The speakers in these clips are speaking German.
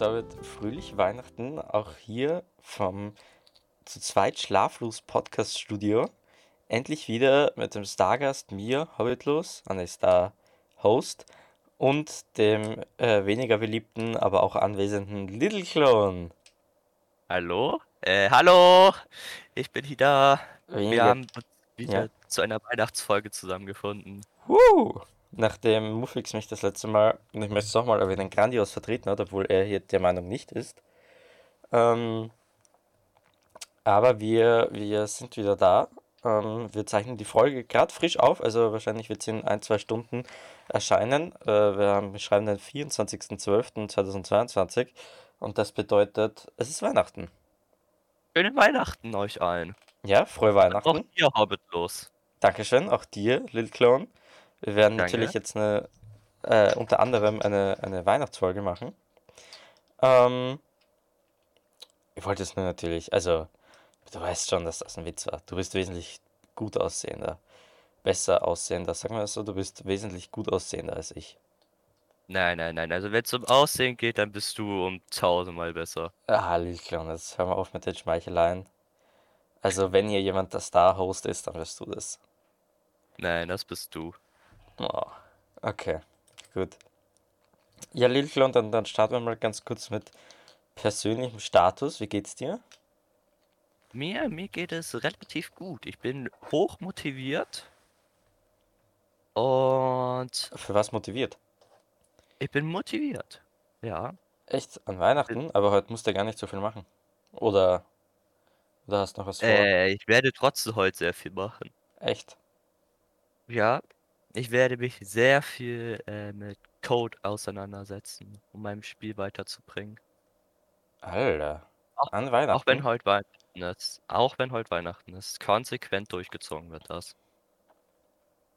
David, fröhliche Weihnachten auch hier vom zu zweit Schlaflos Podcast Studio. Endlich wieder mit dem Stargast mir, Hobbitlos, an Star Host und dem äh, weniger beliebten, aber auch anwesenden Little Clone. Hallo? Äh, hallo! Ich bin wieder. Weniger, Wir haben uns wieder ja. zu einer Weihnachtsfolge zusammengefunden. Woo! Nachdem Muffix mich das letzte Mal, und ich möchte es auch mal erwähnen, grandios vertreten hat, obwohl er hier der Meinung nicht ist. Ähm, aber wir, wir sind wieder da. Ähm, wir zeichnen die Folge gerade frisch auf, also wahrscheinlich wird sie in ein, zwei Stunden erscheinen. Äh, wir, haben, wir schreiben den 24.12.2022 und das bedeutet, es ist Weihnachten. Schöne Weihnachten euch allen. Ja, frohe Auch Weihnachten. ihr Hobbit los. Dankeschön, auch dir, Lil Clone. Wir werden Danke. natürlich jetzt eine, äh, unter anderem eine, eine Weihnachtsfolge machen. Ähm, ich wollte es nur natürlich, also, du weißt schon, dass das ein Witz war. Du bist wesentlich gut aussehender, besser aussehender, sagen wir es so, du bist wesentlich gut aussehender als ich. Nein, nein, nein. Also wenn es um Aussehen geht, dann bist du um tausendmal besser. Ah, Clone, jetzt hör mal auf mit den Schmeicheleien. Also, wenn hier jemand der Star-Host ist, dann wirst du das. Nein, das bist du. Oh, okay, gut. Ja, Lil Clone, dann, dann starten wir mal ganz kurz mit persönlichem Status. Wie geht's dir? Mir, mir geht es relativ gut. Ich bin hoch motiviert und Für was motiviert? ich bin motiviert. Ja. Echt? An Weihnachten? Aber heute musst du gar nicht so viel machen. Oder, oder hast noch was vor? Äh, ich werde trotzdem heute sehr viel machen. Echt? Ja, ich werde mich sehr viel äh, mit Code auseinandersetzen, um meinem Spiel weiterzubringen. Alter. Auch- An Auch wenn Weihnachten? heute Weihnachten ist. Auch wenn heute Weihnachten ist. Konsequent durchgezogen wird das.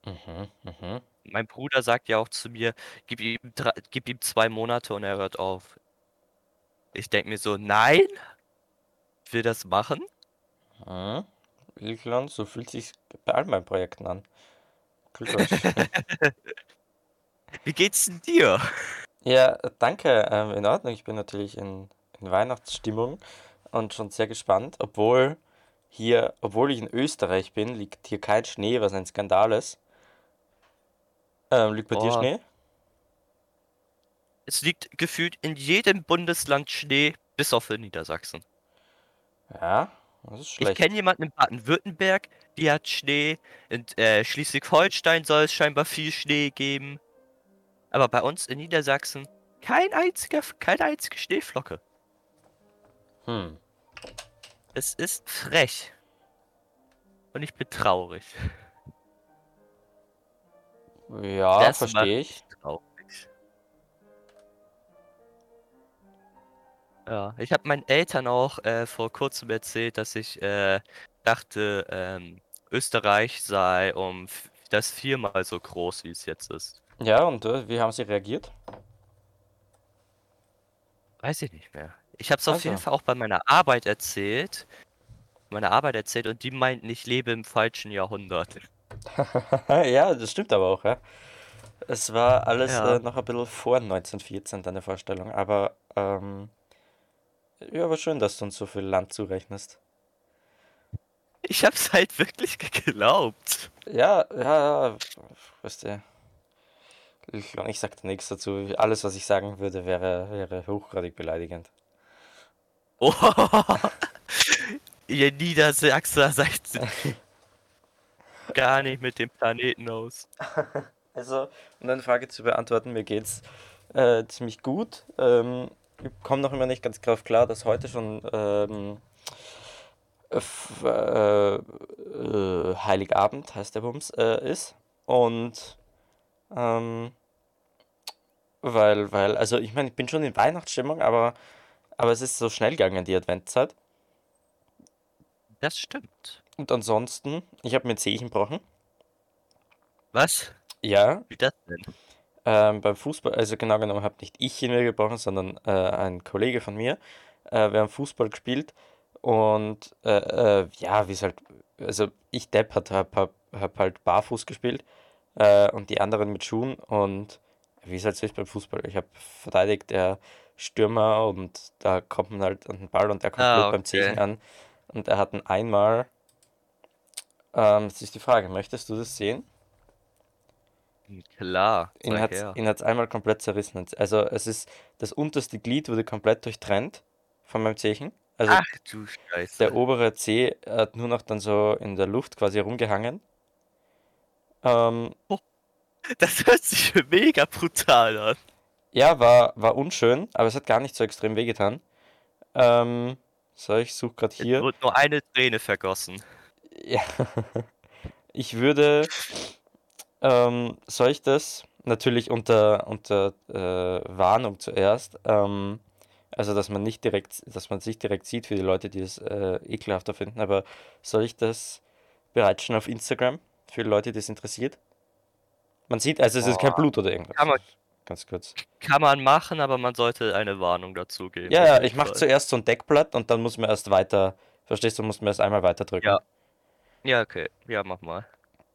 Mhm, mhm. Mein Bruder sagt ja auch zu mir, gib ihm, drei, gib ihm zwei Monate und er hört auf. Ich denke mir so, nein, ich will das machen. mhm. Clone, so fühlt sich bei all meinen Projekten an. Glückwunsch. Wie geht's denn dir? Ja, danke. Ähm, in Ordnung. Ich bin natürlich in, in Weihnachtsstimmung und schon sehr gespannt. Obwohl hier, obwohl ich in Österreich bin, liegt hier kein Schnee, was ein Skandal ist. Ähm, liegt bei dir Boah. Schnee? Es liegt gefühlt in jedem Bundesland Schnee, bis auf in Niedersachsen. Ja, das ist Ich schlecht. kenne jemanden in Baden-Württemberg, die hat Schnee. In äh, Schleswig-Holstein soll es scheinbar viel Schnee geben. Aber bei uns in Niedersachsen kein einziger, keine einzige Schneeflocke. Hm. Es ist frech. Und ich bin traurig. Ja, Das verstehe ich. Ja, ich habe meinen Eltern auch äh, vor kurzem erzählt, dass ich äh, dachte, ähm, Österreich sei um das viermal so groß, wie es jetzt ist. Ja, und äh, wie haben sie reagiert? Weiß ich nicht mehr. Ich habe es auf jeden Also. Fall auch bei meiner Arbeit erzählt. Meiner Arbeit erzählt und die meinten, ich lebe im falschen Jahrhundert. Ja, das stimmt aber auch, ja. Es war alles Ja. äh, noch ein bisschen vor 1914, deine Vorstellung, aber ähm, ja, aber schön, dass du uns so viel Land zurechnest. Ich hab's halt wirklich geglaubt. Ja, ja, ja, weißt du, ich, ich sag da nichts dazu. Alles, was ich sagen würde, wäre, wäre hochgradig beleidigend. Oh, ihr Niedersachser seid gar nicht mit dem Planeten aus. Also, um deine Frage zu beantworten, mir geht's äh, ziemlich gut. Ähm, komme noch immer nicht ganz drauf klar, dass heute schon ähm, äh, äh, Heiligabend, heißt der Bums, äh, ist. Und ähm, weil, weil, also ich meine, ich bin schon in Weihnachtsstimmung, aber, aber es ist so schnell gegangen, die Adventszeit. Das stimmt. Und ansonsten, ich habe mir ein Zehchen gebrochen. Was? Ja, Wie das denn? Ähm, beim Fußball, also genau genommen habe nicht ich ihn mir gebrochen, sondern äh, ein Kollege von mir. Äh, wir haben Fußball gespielt und äh, äh, ja, wie es halt, also ich deppert hab, hab, hab halt barfuß gespielt äh, und die anderen mit Schuhen und wie es halt so ist beim Fußball. Ich habe verteidigt, er Stürmer und da kommt man halt an den Ball und der kommt Ah, blöd beim Zechen okay. an. Und er hat ihn einmal. Ähm, jetzt ist die Frage, möchtest du das sehen? Klar, Ihn hat hat's einmal komplett zerrissen. Also es ist das unterste Glied wurde komplett durchtrennt von meinem Zechen. Also Ach du der Scheiße. obere Zeh hat nur noch dann so in der Luft quasi rumgehangen. Ähm, Das hört sich mega brutal an. ja, war, war unschön, aber es hat gar nicht so extrem wehgetan. Ähm, so, ich suche gerade Es hier. wurde nur eine Träne vergossen. Ja. Ich würde, ähm, soll ich das? Natürlich unter, unter äh, Warnung zuerst. Ähm, also, dass man nicht direkt, dass man sich direkt sieht für die Leute, die es äh, ekelhafter finden. Aber soll ich das bereitstellen auf Instagram für die Leute, die es interessiert? Man sieht, also es ist kein Boah. Blut oder irgendwas. Kann man- Ganz kurz. Kann man machen, aber man sollte eine Warnung dazu geben. Ja, ja, ich mache zuerst so ein Deckblatt und dann muss man erst weiter, verstehst du, muss man erst einmal weiter drücken. Ja. Ja, okay. Ja, mach mal.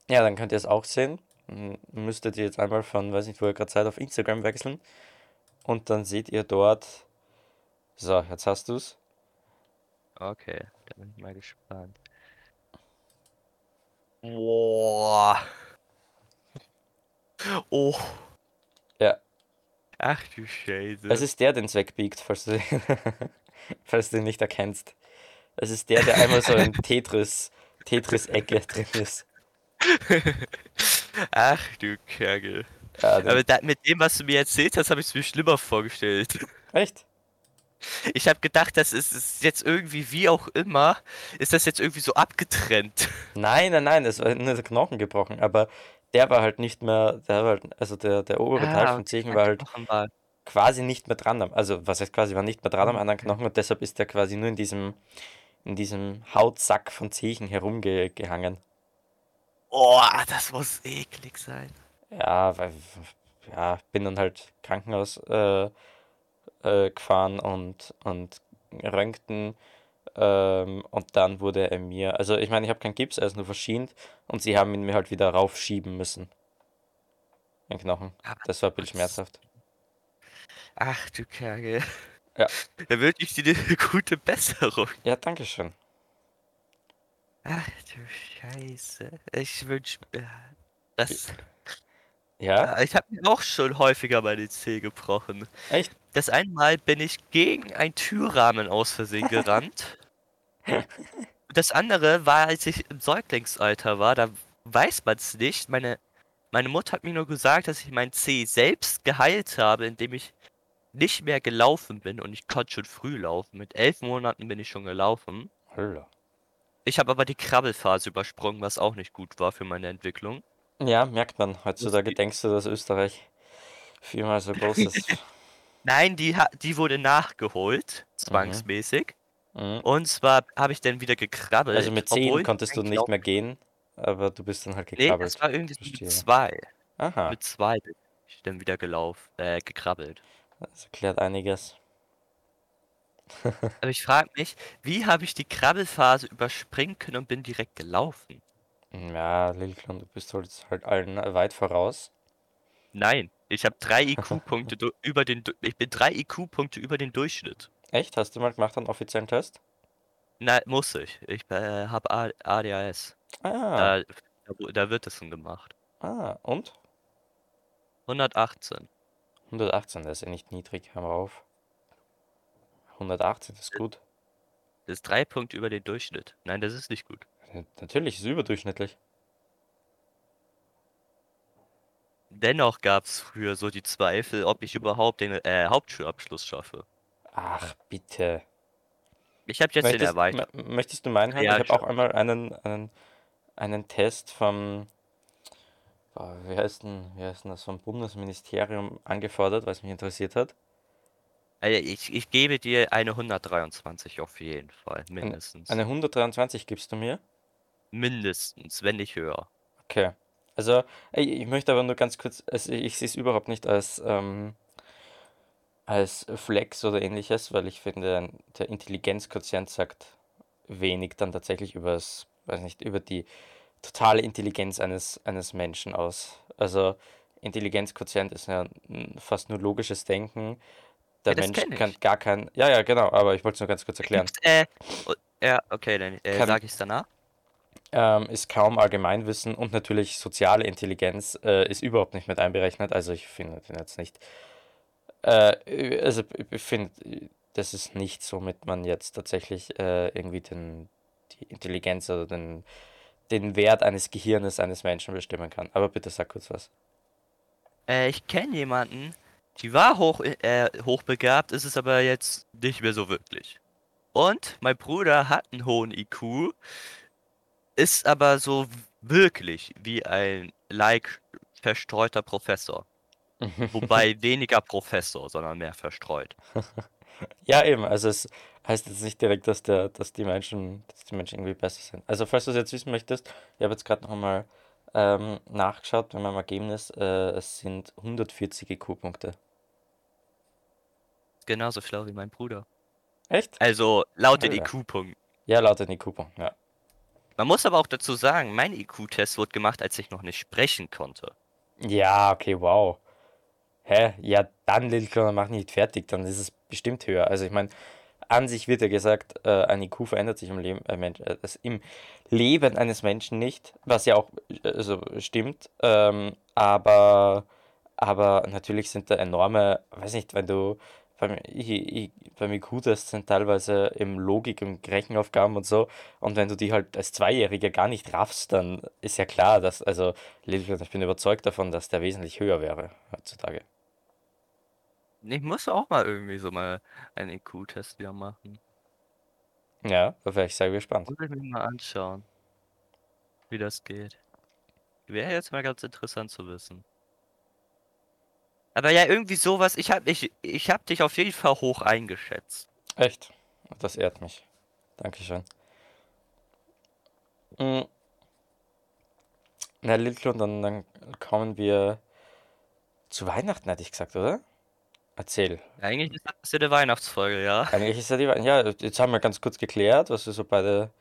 Ja, dann könnt ihr es auch sehen. Müsstet ihr jetzt einmal von, weiß nicht, wo ihr gerade seid, auf Instagram wechseln. Und dann seht ihr dort. So, jetzt hast du es. Okay, da bin ich mal gespannt. Boah. Oh. Ja. Ach du Scheiße. Es ist der, den es wegbiegt, falls du, falls du ihn nicht erkennst. Es ist der, der einmal so in Tetris, Tetris-Ecke drin ist. Ach du Kergel. Ja, Aber da, mit dem, was du mir erzählt hast, habe ich es mir schlimmer vorgestellt. echt? Ich habe gedacht, das ist, ist jetzt irgendwie, wie auch immer, ist das jetzt irgendwie so abgetrennt. Nein, nein, nein, es war nur der Knochen gebrochen, aber der war halt nicht mehr, der war halt, also der, der obere Teil Ah, vom Zehen war halt Offenbar. quasi nicht mehr dran am, also was heißt quasi, war nicht mehr dran am Ah, anderen. Knochen und deshalb ist der quasi nur in diesem, in diesem Hautsack von Zehen herumgehangen. Oh, das muss eklig sein. Ja, weil, ja, bin dann halt Krankenhaus äh, äh, gefahren und, und röntgen ähm, und dann wurde er mir, also ich meine, ich habe keinen Gips, er ist nur verschient und sie haben ihn mir halt wieder raufschieben müssen. Den Knochen. Ah, Das war ein bisschen schmerzhaft. Ach du Kergel. Ja. Da wünsche ich dir eine gute Besserung. Ja, danke schön. Ach du Scheiße. Ich wünsche mir das. Ja, Ich habe mir auch schon häufiger meine Zeh gebrochen. echt? Das einmal bin ich gegen einen Türrahmen aus Versehen gerannt. Das andere war, als ich im Säuglingsalter war, da weiß man es nicht. Meine, meine Mutter hat mir nur gesagt, dass ich meinen Zeh selbst geheilt habe, indem ich nicht mehr gelaufen bin und ich konnte schon früh laufen. Mit elf Monaten bin ich schon gelaufen. Hallo. Ich habe aber die Krabbelphase übersprungen, was auch nicht gut war für meine Entwicklung. Ja, merkt man. Heutzutage denkst du, dass Österreich viermal so groß ist. Nein, die, die wurde nachgeholt, zwangsmäßig. Mhm. Und zwar habe ich dann wieder gekrabbelt. Also mit obwohl 10 ich konntest du nicht mehr gehen, aber du bist dann halt Nee, gekrabbelt. das war irgendwie Verstehe. mit zwei. Aha, Mit zwei bin ich dann wieder gelaufen, äh, gekrabbelt. das erklärt einiges. Aber ich frage mich, wie habe ich die Krabbelphase überspringen können und bin direkt gelaufen? Ja, Lilklon, du bist halt, halt allen weit voraus. Nein, ich habe drei IQ-Punkte über den, ich bin drei IQ-Punkte über den Durchschnitt. Echt? Hast du mal gemacht einen offiziellen Test? Na, muss ich. Ich äh, habe ADHS. Ah, Da, da, wird das schon gemacht. ah, und? 118. 118, das ist ja nicht niedrig, hör mal auf. 118 ist gut. Das ist drei Punkte über den Durchschnitt. Nein, das ist nicht gut. Natürlich, ist überdurchschnittlich. Dennoch gab es früher so die Zweifel, ob ich überhaupt den äh, Hauptschulabschluss schaffe. Ach, bitte. Ich habe jetzt den Möchtest, erweitert. mö- möchtest du meinen haben? Ja, ich habe auch einmal einen, einen, einen Test vom, wie heißt denn, wie heißt denn das, vom Bundesministerium angefordert, weil es mich interessiert hat. Also ich, ich gebe dir eine 123 auf jeden Fall. Mindestens. Eine 123 gibst du mir? Mindestens, wenn nicht höher. Okay. Also, ich möchte aber nur ganz kurz, also ich sehe es überhaupt nicht als, ähm, als Flex oder ähnliches, weil ich finde, der Intelligenzquotient sagt wenig dann tatsächlich über das, weiß nicht, über die totale Intelligenz eines, eines Menschen aus. Also, Intelligenzquotient ist ja fast nur logisches Denken, der Ja, Mensch ich. kann gar kein. Ja, ja, genau, aber ich wollte es nur ganz kurz erklären. Äh, oh, ja, okay, dann äh, Kann- sag ich's danach. ähm, ist kaum Allgemeinwissen und natürlich soziale Intelligenz äh, ist überhaupt nicht mit einberechnet. Also ich finde den jetzt nicht. Äh, also ich finde, das ist nicht, womit man jetzt tatsächlich äh, irgendwie den, die Intelligenz oder den, den Wert eines Gehirnes eines Menschen bestimmen kann. Aber bitte sag kurz was. Äh, ich kenne jemanden, die war hoch, äh, hochbegabt, ist es aber jetzt nicht mehr so wirklich. Und mein Bruder hat einen hohen IQ, ist aber so wirklich wie ein like verstreuter Professor. Wobei weniger Professor, sondern mehr verstreut. Ja, eben. Also es heißt jetzt nicht direkt, dass der, dass die Menschen, dass die Menschen irgendwie besser sind. Also falls du es jetzt wissen möchtest, ich habe jetzt gerade noch einmal ähm, nachgeschaut bei meinem Ergebnis. Äh, es sind 140 IQ-Punkte. Genauso schlau wie mein Bruder. Echt? Also laut den. IQ-Punkten. Ja, laut den IQ-Punkten, ja. Man muss aber auch dazu sagen, mein IQ-Test wurde gemacht, als ich noch nicht sprechen konnte. Ja, okay, wow. Hä? Ja, dann, Little Clown, mach nicht fertig, dann ist es bestimmt höher. Also ich meine, an sich wird ja gesagt, äh, ein IQ verändert sich im Leben, äh, Mensch, äh, im Leben eines Menschen nicht, was ja auch äh, also stimmt. Ähm, aber, aber natürlich sind da enorme, weiß nicht, wenn du beim, ich, ich, beim IQ-Test sind teilweise im Logik und Rechenaufgaben und so. Und wenn du die halt als Zweijähriger gar nicht raffst, dann ist ja klar, dass, also, ich bin überzeugt davon, dass der wesentlich höher wäre heutzutage. Ich muss auch mal irgendwie so mal einen IQ-Test wieder machen. Ja, da wäre ich sehr gespannt. Muss ich mir mal anschauen, wie das geht. Wäre jetzt mal ganz interessant zu wissen. Aber ja, irgendwie sowas, ich hab, ich, ich hab dich auf jeden Fall hoch eingeschätzt. Echt? Das ehrt mich. Dankeschön. Mm. Na, Little, und dann, dann kommen wir zu Weihnachten, hätte ich gesagt, oder? Erzähl. Eigentlich ist das ja eine Weihnachtsfolge, ja. Eigentlich ist ja die Weihnachten. Ja, jetzt haben wir ganz kurz geklärt, was wir so beide.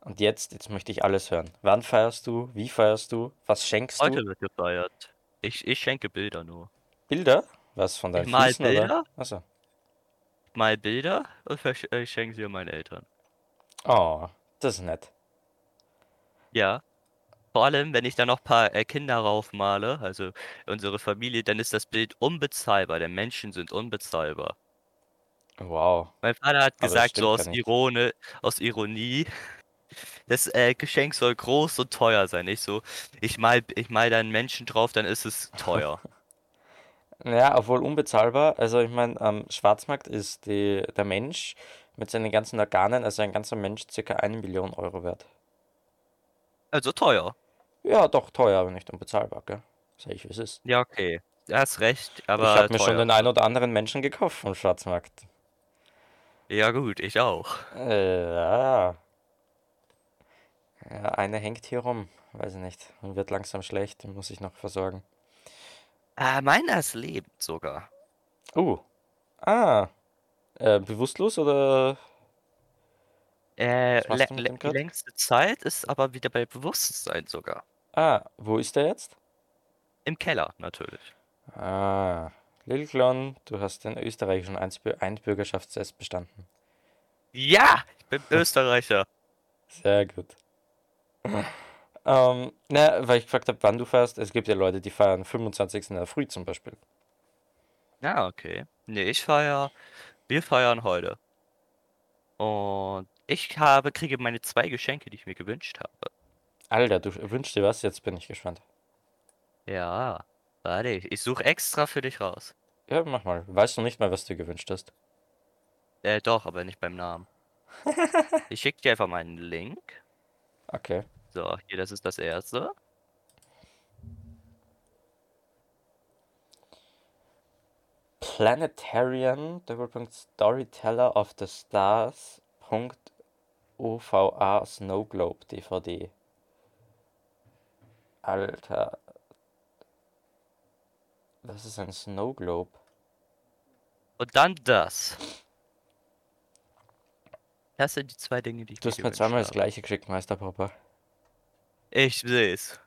Und jetzt, jetzt möchte ich alles hören. Wann feierst du? Wie feierst du? Was schenkst du? Heute wird gefeiert. Ich, ich schenke Bilder nur. Bilder? Was von deinen Ich mal Füßen, oder? Bilder? Achso. Mal Bilder und versch- äh, sie an meine Eltern. Oh, das ist nett. Ja. Vor allem, wenn ich da noch ein paar äh, Kinder raufmale, also unsere Familie, dann ist das Bild unbezahlbar. Denn Menschen sind unbezahlbar. Wow. Mein Vater hat gesagt, so aus. Irone, aus Ironie, das äh, Geschenk soll groß und teuer sein. Ich so, ich mal, ich mal da einen Menschen drauf, dann ist es teuer. Ja, obwohl unbezahlbar. Also ich meine, am Schwarzmarkt ist die, der Mensch mit seinen ganzen Organen, also ein ganzer Mensch, circa eine Million Euro wert. Also teuer. Ja, doch teuer, aber nicht unbezahlbar, gell? Sag ich, wie es ist. Ja, okay. Du hast recht, Ich aber habe mir schon den ein oder anderen Menschen gekauft vom Schwarzmarkt. Ja gut, ich auch. Äh, ja. Ja, einer hängt hier rum. Weiß ich nicht. Und wird langsam schlecht, den muss ich noch versorgen. Ah, meiner ist lebend sogar. Uh. Ah. Äh, bewusstlos oder? Äh, dem die grad? längste Zeit ist aber wieder bei Bewusstsein sogar. Ah, wo ist der jetzt? Im Keller natürlich. Ah. Lil Clown, du hast den österreichischen Einbürgerschaftstest bestanden. Ja, ich bin Österreicher. Sehr gut. Ähm, na, weil ich gefragt habe, wann du feierst. Es gibt ja Leute, die feiern 25. in der Früh zum Beispiel. Ja, okay. Nee, ich feier. Wir feiern heute. Und ich habe, kriege meine zwei Geschenke, die ich mir gewünscht habe. Alter, du wünschst dir was? Jetzt bin ich gespannt. Ja. Warte, ich ich suche extra für dich raus. Ja, mach mal. Weißt du nicht mal, was du gewünscht hast? Äh, doch, aber nicht beim Namen. Ich schicke dir einfach mal einen Link. Okay. So, hier, das ist das erste. Planetarian, Doppelpunkt Storyteller of the Stars, Punkt OVA Snow Globe DVD. Alter. Was ist ein Snow Globe? Und dann das. Das sind die zwei Dinge, die ich Du hast mir zweimal das gleiche geschickt, Meisterpapa. Ich seh's.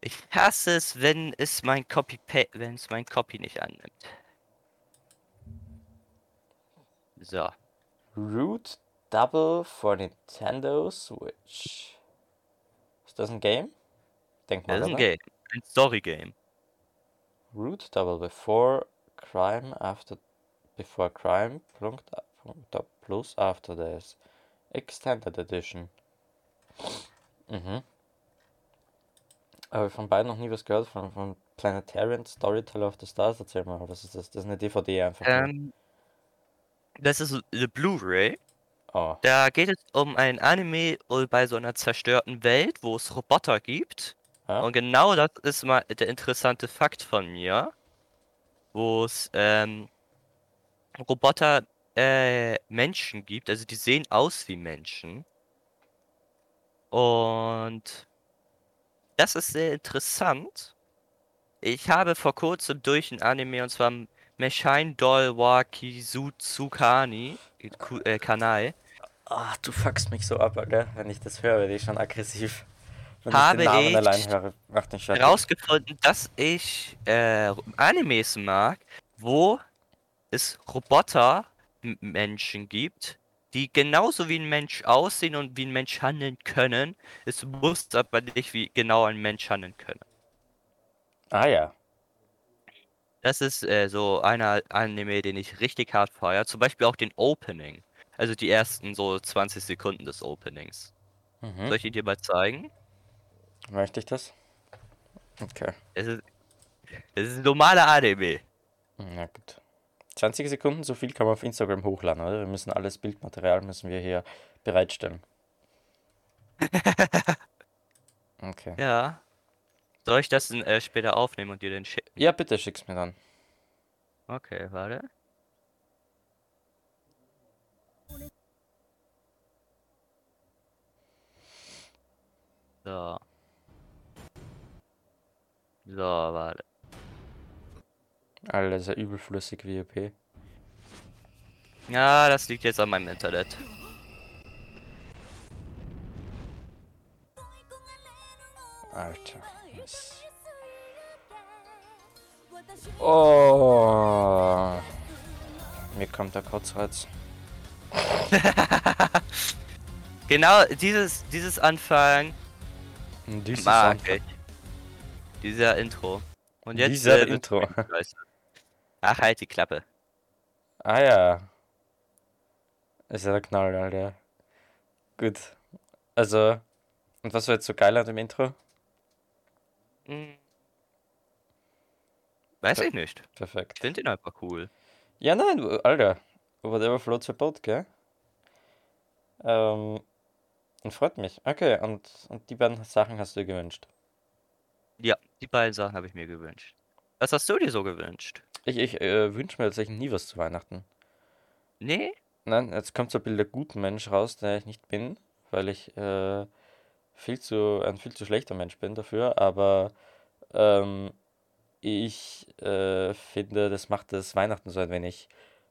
Ich hasse es, wenn es mein Copy wenn es mein Copy nicht annimmt. So. Root Double for Nintendo Switch. Ist das ein Game? Denk mal, Das ist ein? Game. Ein Story-Game. Root Double before crime after before crime Punkt, Punkt, plus after this Extended Edition. Mhm. Aber von beiden noch nie was gehört von, von Planetarian Storyteller of the Stars. Erzähl mal, was ist das? Das ist eine DVD einfach. Ähm, das ist eine Blu-ray. Oh. Da geht es um ein Anime bei so einer zerstörten Welt, wo es Roboter gibt. Ja? Und genau das ist mal der interessante Fakt von mir, wo es ähm, Roboter äh, Menschen gibt, also die sehen aus wie Menschen. Und das ist sehr interessant. Ich habe vor kurzem durch ein Anime, und zwar Meshine Doll wa Kizutsukani, Ku- äh, Kanai, Ah, du fuckst mich so ab, Alter. Wenn ich das höre, werde ich schon aggressiv. Wenn Habe ich den Namen ich höre, macht mich fertig. herausgefunden, dass ich äh, Animes mag, wo es Roboter-Menschen gibt, die genauso wie ein Mensch aussehen und wie ein Mensch handeln können. Es muss aber nicht wie genau ein Mensch handeln können. Ah ja. Das ist äh, so einer Anime, den ich richtig hart feiere. Zum Beispiel auch den Opening. Also die ersten so 20 Sekunden des Openings. Mhm. Soll ich dir mal zeigen? Möchte ich das? Okay. Es ist, es ist ein normaler Anime. Na gut. 20 Sekunden, so viel kann man auf Instagram hochladen, oder? Wir müssen alles Bildmaterial müssen wir hier bereitstellen. Okay. Ja. Soll ich das äh, später aufnehmen und dir den schicken? Ja, bitte schick's mir dann. Okay, warte. So. So, warte. Alter, ist ja übelflüssig wie EP. Ja, das liegt jetzt an meinem Internet. Alter. Oh. Mir kommt der Kotzreiz. Genau, dieses, dieses Anfang düstes mag Anfang. ich. Dieser Intro. Und jetzt Dieser äh, Intro. Ach, halt die Klappe. Ah ja. Ist ja der Knall, Alter. Gut. Also, und was war jetzt so geil an dem Intro? Hm. Weiß Ja. ich nicht. Ich Perfekt. finde ihn einfach cool. Ja, nein, Alter. Whatever floats your boat, gell? Ähm, und freut mich. Okay, und, und die beiden Sachen hast du dir gewünscht. Ja, die beiden Sachen habe ich mir gewünscht. Was hast du dir so gewünscht? Ich, ich äh, wünsche mir tatsächlich nie was zu Weihnachten. Nee? Nein, jetzt kommt so ein Bild der guten Mensch raus, der ich nicht bin, weil ich äh, viel zu, ein viel zu schlechter Mensch bin dafür, aber ähm, ich äh, finde, das macht das Weihnachten so ein wenig,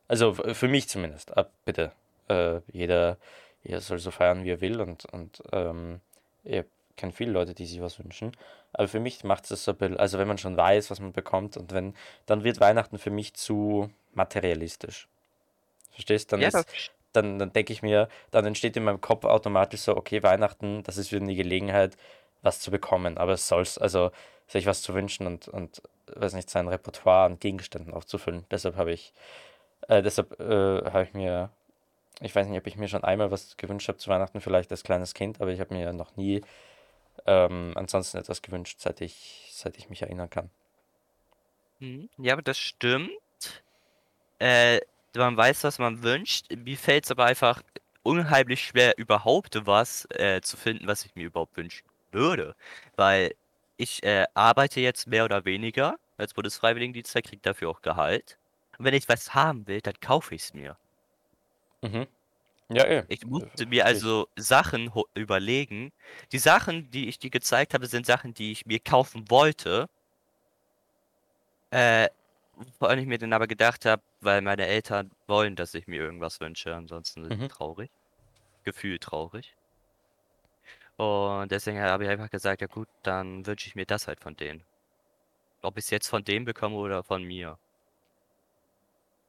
also für mich zumindest, ab, bitte, äh, jeder, jeder soll so feiern, wie er will und, und ähm, ich kenne viele Leute, die sich was wünschen, aber für mich macht es so ein bisschen, also wenn man schon weiß, was man bekommt und wenn, dann wird Weihnachten für mich zu materialistisch. Verstehst? Dann Ja, ist, das, dann, dann denke ich mir, dann entsteht in meinem Kopf automatisch so, okay, Weihnachten, das ist wieder eine Gelegenheit, was zu bekommen. Aber es soll's, also sich was zu wünschen und, und weiß nicht, sein Repertoire an Gegenständen aufzufüllen. Deshalb habe ich, äh, deshalb äh, habe ich mir, ich weiß nicht, ob ich mir schon einmal was gewünscht habe zu Weihnachten, vielleicht als kleines Kind, aber ich habe mir noch nie ähm, ansonsten etwas gewünscht, seit ich, seit ich mich erinnern kann. Hm, Ja, aber das stimmt. Äh, man weiß, was man wünscht. Mir fällt es aber einfach unheimlich schwer, überhaupt was äh, zu finden, was ich mir überhaupt wünschen würde. Weil ich äh, arbeite jetzt mehr oder weniger als Bundesfreiwilligendienstler, kriege dafür auch Gehalt. Und wenn ich was haben will, dann kaufe ich es mir. Mhm. Ja, eh. Ich Äh, musste mir also Sachen überlegen. Die Sachen, die ich dir gezeigt habe, sind Sachen, die ich mir kaufen wollte. Äh, vor allem ich mir dann aber gedacht habe, weil meine Eltern wollen, dass ich mir irgendwas wünsche, ansonsten sind Mhm. traurig. Gefühlt traurig. Und deswegen habe ich einfach gesagt, ja gut, dann wünsche ich mir das halt von denen. Ob ich es jetzt von denen bekomme oder von mir.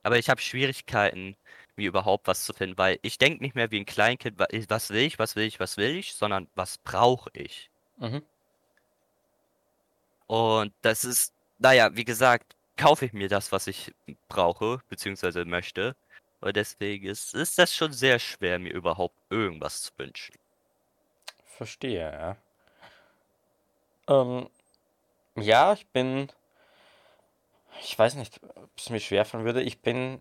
Aber ich habe Schwierigkeiten, mir überhaupt was zu finden, weil ich denke nicht mehr wie ein Kleinkind, was will ich, was will ich, was will ich, sondern was brauche ich. Mhm. Und das ist, naja, wie gesagt, kaufe ich mir das, was ich brauche, beziehungsweise möchte. Und deswegen ist, ist das schon sehr schwer, mir überhaupt irgendwas zu wünschen. Verstehe, ja. Ähm, ja, ich bin. Ich weiß nicht, ob es mir schwerfallen würde. Ich bin,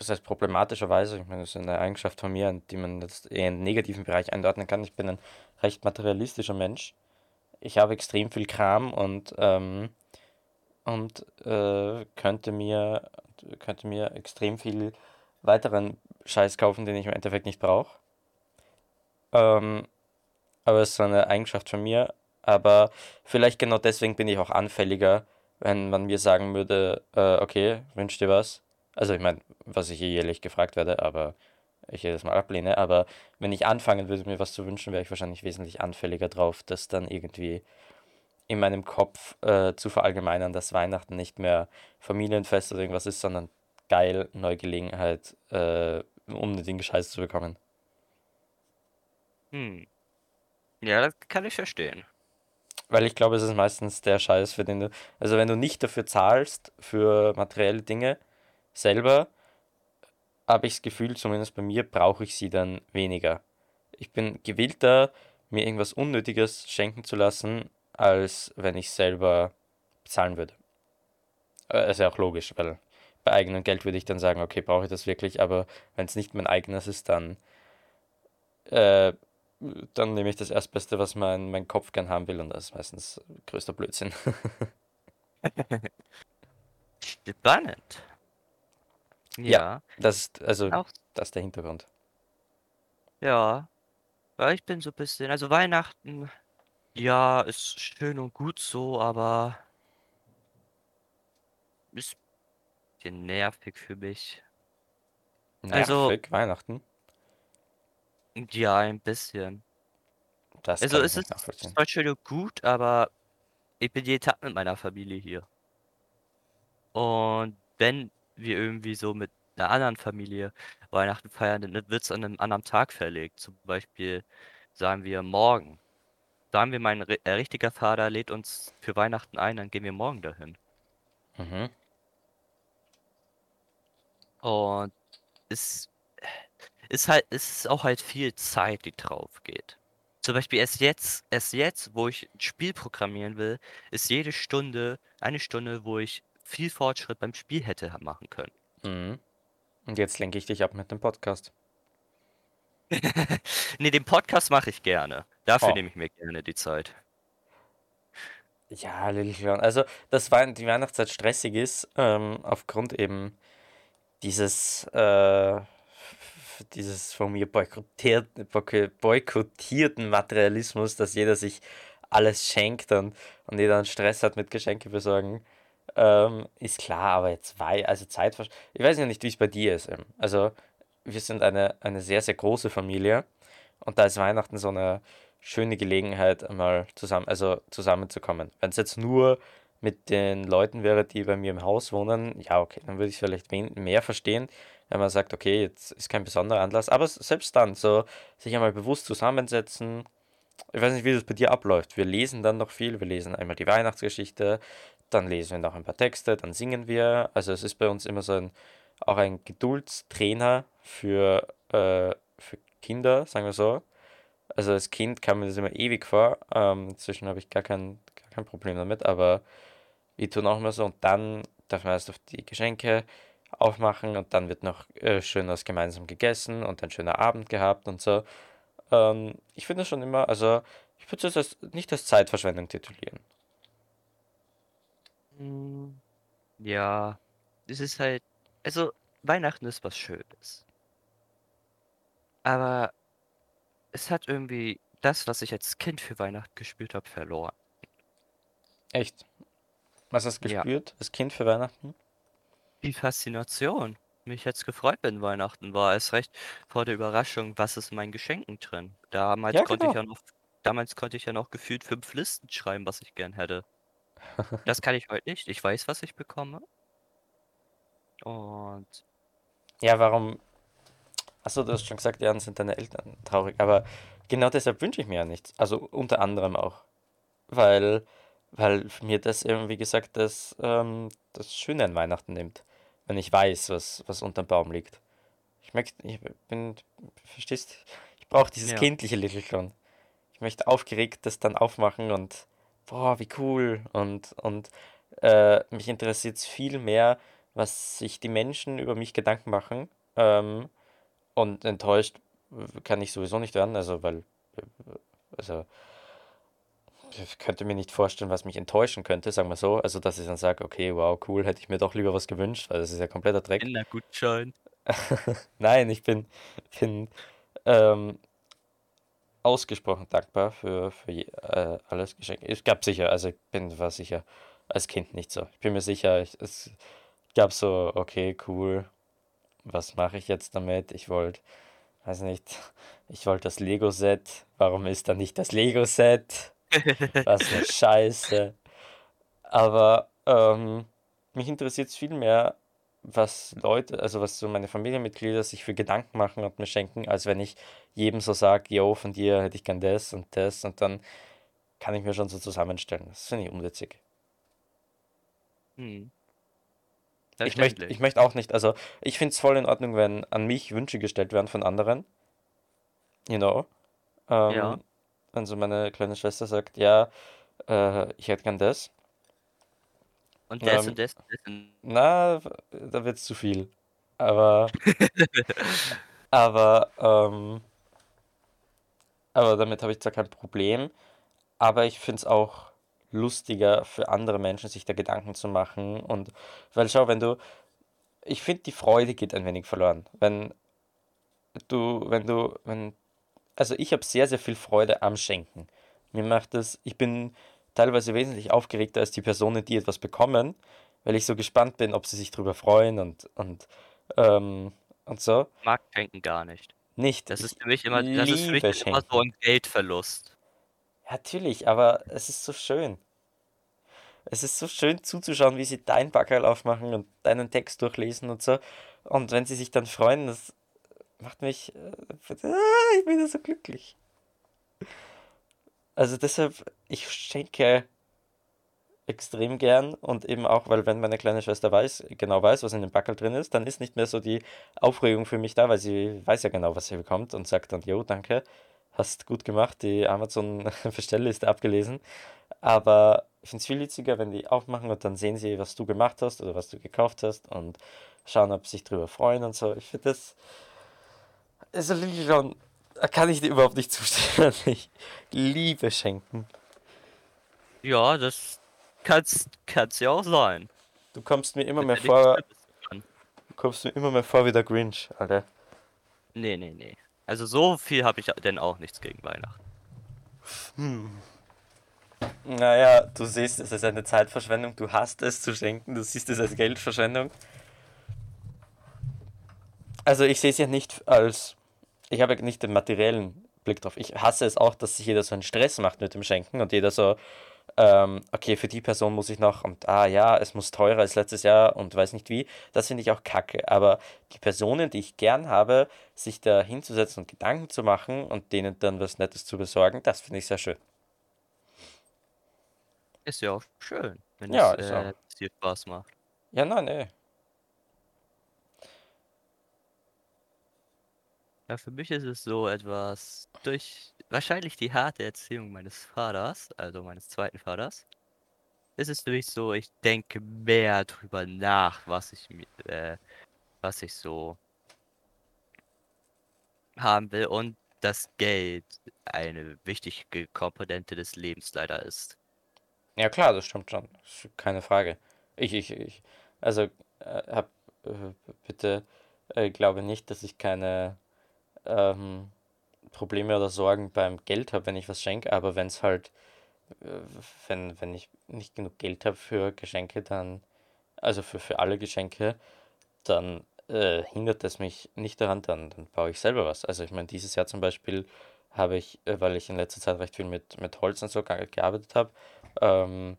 was heißt problematischerweise, ich meine, das ist eine Eigenschaft von mir, die man jetzt eher in den negativen Bereich einordnen kann. Ich bin ein recht materialistischer Mensch. Ich habe extrem viel Kram und, ähm, und äh, könnte mir, könnte mir extrem viel weiteren Scheiß kaufen, den ich im Endeffekt nicht brauche. Ähm, aber es ist eine Eigenschaft von mir. Aber vielleicht genau deswegen bin ich auch anfälliger, wenn man mir sagen würde, äh, okay, wünsch dir was. Also ich meine, was ich eh jährlich gefragt werde, aber ich jedes Mal ablehne. Aber wenn ich anfangen würde, mir was zu wünschen, wäre ich wahrscheinlich wesentlich anfälliger drauf, das dann irgendwie in meinem Kopf äh, zu verallgemeinern, dass Weihnachten nicht mehr Familienfest oder irgendwas ist, sondern geil, neue Gelegenheit, äh, unnötigen Scheiß zu bekommen. Hm. Ja, das kann ich verstehen. Weil ich glaube, es ist meistens der Scheiß, für den du, also wenn du nicht dafür zahlst, für materielle Dinge selber, habe ich das Gefühl, zumindest bei mir, brauche ich sie dann weniger. Ich bin gewillter, mir irgendwas Unnötiges schenken zu lassen, als wenn ich selber bezahlen würde. Äh, ist ja auch logisch, weil bei eigenem Geld würde ich dann sagen, okay, brauche ich das wirklich, aber wenn es nicht mein eigenes ist, dann, äh, dann nehme ich das Erstbeste, was mein, mein Kopf gern haben will, und das ist meistens größter Blödsinn. Spannend. Ja, Ja, das ist, also, auch, das ist der Hintergrund. ja. Ja, ich bin so ein bisschen, also Weihnachten, ja, ist schön und gut so, aber ist ein bisschen nervig für mich. Also, Nervig, Weihnachten, ja, ein bisschen. das Also es ist nachvollziehen. zwar schön und gut, aber ich bin jeden Tag mit meiner Familie hier. Und wenn wir irgendwie so mit einer anderen Familie Weihnachten feiern, dann wird es an einem anderen Tag verlegt. Zum Beispiel sagen wir morgen. Sagen wir, mein äh, richtiger Vater lädt uns für Weihnachten ein, dann gehen wir morgen dahin. Mhm. Und es ist halt, es ist auch halt viel Zeit, die drauf geht. Zum Beispiel erst jetzt, erst jetzt, wo ich ein Spiel programmieren will, ist jede Stunde eine Stunde, wo ich viel Fortschritt beim Spiel hätte machen können. Mhm. Und jetzt lenke ich dich ab mit dem Podcast. Ne, den Podcast mache ich gerne. Dafür Oh. nehme ich mir gerne die Zeit. Ja, Little Clown. Also, dass Wei- die Weihnachtszeit stressig ist, ähm, aufgrund eben dieses, äh, dieses von mir boykottiert, boyko- boykottierten Materialismus, dass jeder sich alles schenkt und, und jeder einen Stress hat mit Geschenke besorgen, ähm, ist klar, aber jetzt wei also Zeitversch... Ich weiß ja nicht, wie es bei dir ist. Ähm. Also, wir sind eine, eine sehr, sehr große Familie und da ist Weihnachten so eine schöne Gelegenheit, einmal zusammen, also zusammenzukommen. Wenn es jetzt nur mit den Leuten wäre, die bei mir im Haus wohnen, ja, okay, dann würde ich es vielleicht mehr verstehen, wenn man sagt, okay, jetzt ist kein besonderer Anlass, aber selbst dann, so sich einmal bewusst zusammensetzen. Ich weiß nicht, wie das bei dir abläuft. Wir lesen dann noch viel, wir lesen einmal die Weihnachtsgeschichte, dann lesen wir noch ein paar Texte, dann singen wir. Also es ist bei uns immer so ein, auch ein Geduldstrainer für, äh, für Kinder, sagen wir so. Also als Kind kam mir das immer ewig vor. Ähm, inzwischen habe ich gar kein, gar kein Problem damit, aber wir tun auch immer so und dann darf man erst auf die Geschenke aufmachen und dann wird noch äh, schön was gemeinsam gegessen und ein schöner Abend gehabt und so. Ähm, ich finde das schon immer, also ich würde es nicht als Zeitverschwendung titulieren. Hm, Ja, es ist halt, also Weihnachten ist was Schönes. Aber es hat irgendwie das, was ich als Kind für Weihnachten gespürt habe, verloren. Echt. Was hast du Ja, gespürt als Kind für Weihnachten? die Faszination. Mich jetzt gefreut, wenn Weihnachten war. Erst recht vor der Überraschung, was ist in meinen Geschenken drin. Damals Ja, konnte ich genau. ja noch, damals konnte ich ja noch gefühlt fünf Listen schreiben, was ich gern hätte. Das kann ich heute nicht. Ich weiß, was ich bekomme. Und Ja, warum Achso, du hast schon gesagt, ja, dann sind deine Eltern traurig. Aber genau deshalb wünsche ich mir ja nichts. Also unter anderem auch. Weil, weil mir das eben, wie gesagt, das, ähm, das Schöne an Weihnachten nimmt. Wenn ich weiß, was, was unterm Baum liegt. Ich möchte, ich bin, verstehst, ich brauche dieses Ja. kindliche Little schon. Ich möchte aufgeregt das dann aufmachen und, boah, wie cool. Und, und äh, mich interessiert es viel mehr, was sich die Menschen über mich Gedanken machen. Ähm, und enttäuscht kann ich sowieso nicht werden, also weil, also ich könnte mir nicht vorstellen, was mich enttäuschen könnte, sagen wir so. Also dass ich dann sage, okay, wow, cool, hätte ich mir doch lieber was gewünscht, weil das ist ja kompletter Dreck. Kindergutschein. Nein, ich bin, bin ähm, ausgesprochen dankbar für, für äh, alles Geschenk. Es gab sicher, also ich bin war sicher als Kind nicht so. Ich bin mir sicher, ich, es gab so, okay, cool, was mache ich jetzt damit? Ich wollte, weiß nicht, ich wollte das Lego-Set. Warum ist da nicht das Lego-Set? Was eine Scheiße. Aber ähm, mich interessiert es viel mehr, was Leute, also was so meine Familienmitglieder sich für Gedanken machen und mir schenken, als wenn ich jedem so sage, yo, von dir hätte ich gern das und das und dann kann ich mir schon so zusammenstellen. Das finde ich unwitzig. Hm. Ich möchte, ich möchte auch nicht, also ich finde es voll in Ordnung, wenn an mich Wünsche gestellt werden von anderen, you know. Ja. Ähm, wenn so meine kleine Schwester sagt, ja, äh, ich hätte gern das. Und das Ähm, und das und das und Na, da wird's zu viel. Aber, aber, ähm, aber damit habe ich zwar kein Problem, aber ich finde es auch lustiger für andere Menschen, sich da Gedanken zu machen. Und weil schau, wenn du, ich finde, die Freude geht ein wenig verloren. Wenn du, wenn du, wenn, also ich habe sehr, sehr viel Freude am Schenken. Mir macht das, ich bin teilweise wesentlich aufgeregter als die Personen, die etwas bekommen, weil ich so gespannt bin, ob sie sich drüber freuen und, und, ähm, und so. mag Schenken gar nicht. Nicht. Das Ich ist für mich immer, das ist für mich immer so ein Geldverlust. Ja, Natürlich, aber es ist so schön. Es ist so schön zuzuschauen, wie sie dein Backerl aufmachen und deinen Text durchlesen und so. Und wenn sie sich dann freuen, das macht mich, äh, ich bin da so glücklich. Also deshalb, ich schenke extrem gern und eben auch, weil wenn meine kleine Schwester weiß, genau weiß, was in dem Backerl drin ist, dann ist nicht mehr so die Aufregung für mich da, weil sie weiß ja genau, was sie bekommt und sagt dann, jo, danke, hast gut gemacht, die Amazon-Bestellliste abgelesen. Aber ich finde es viel witziger, wenn die aufmachen und dann sehen sie, was du gemacht hast oder was du gekauft hast und schauen, ob sie sich drüber freuen und so. Ich finde das, wirklich schon, da kann ich dir überhaupt nicht zustimmen. Ich liebe Schenken. Ja, das kann's, kann's ja auch sein. Du kommst mir immer Ist mehr vor, du kommst mir immer mehr vor wie der Grinch, Alter. Nee, nee, nee. Also so viel habe ich denn auch nichts gegen Weihnachten. Naja, du siehst es als eine Zeitverschwendung, du hast es zu schenken, du siehst es als Geldverschwendung. Also ich sehe es ja nicht als, ich habe nicht den materiellen Blick drauf. Ich hasse es auch, dass sich jeder so einen Stress macht mit dem Schenken und jeder so, ähm, okay, für die Person muss ich noch und ah ja, es muss teurer als letztes Jahr und weiß nicht wie. Das finde ich auch kacke. Aber die Personen, die ich gern habe, sich da hinzusetzen und Gedanken zu machen und denen dann was Nettes zu besorgen, das finde ich sehr schön. Ist ja auch schön, wenn Ja, es äh, dir Spaß macht. Ja, nein, nee. Ja, für mich ist es so etwas durch wahrscheinlich die harte Erziehung meines Vaters, also meines zweiten Vaters, ist es für mich so, ich denke mehr drüber nach, was ich äh, was ich so haben will und das Geld eine wichtige Komponente des Lebens leider ist. Ja, klar, das stimmt schon. Keine Frage. Ich, ich, ich, also, äh, hab, äh, bitte, äh, glaube nicht, dass ich keine ähm, Probleme oder Sorgen beim Geld habe, wenn ich was schenke, aber wenn es halt, äh, wenn, wenn ich nicht genug Geld habe für Geschenke, dann, also für, für alle Geschenke, dann äh, hindert es mich nicht daran, dann, dann baue ich selber was. Also ich meine, dieses Jahr zum Beispiel habe ich, äh, weil ich in letzter Zeit recht viel mit, mit Holz und so ge- gearbeitet habe, ähm,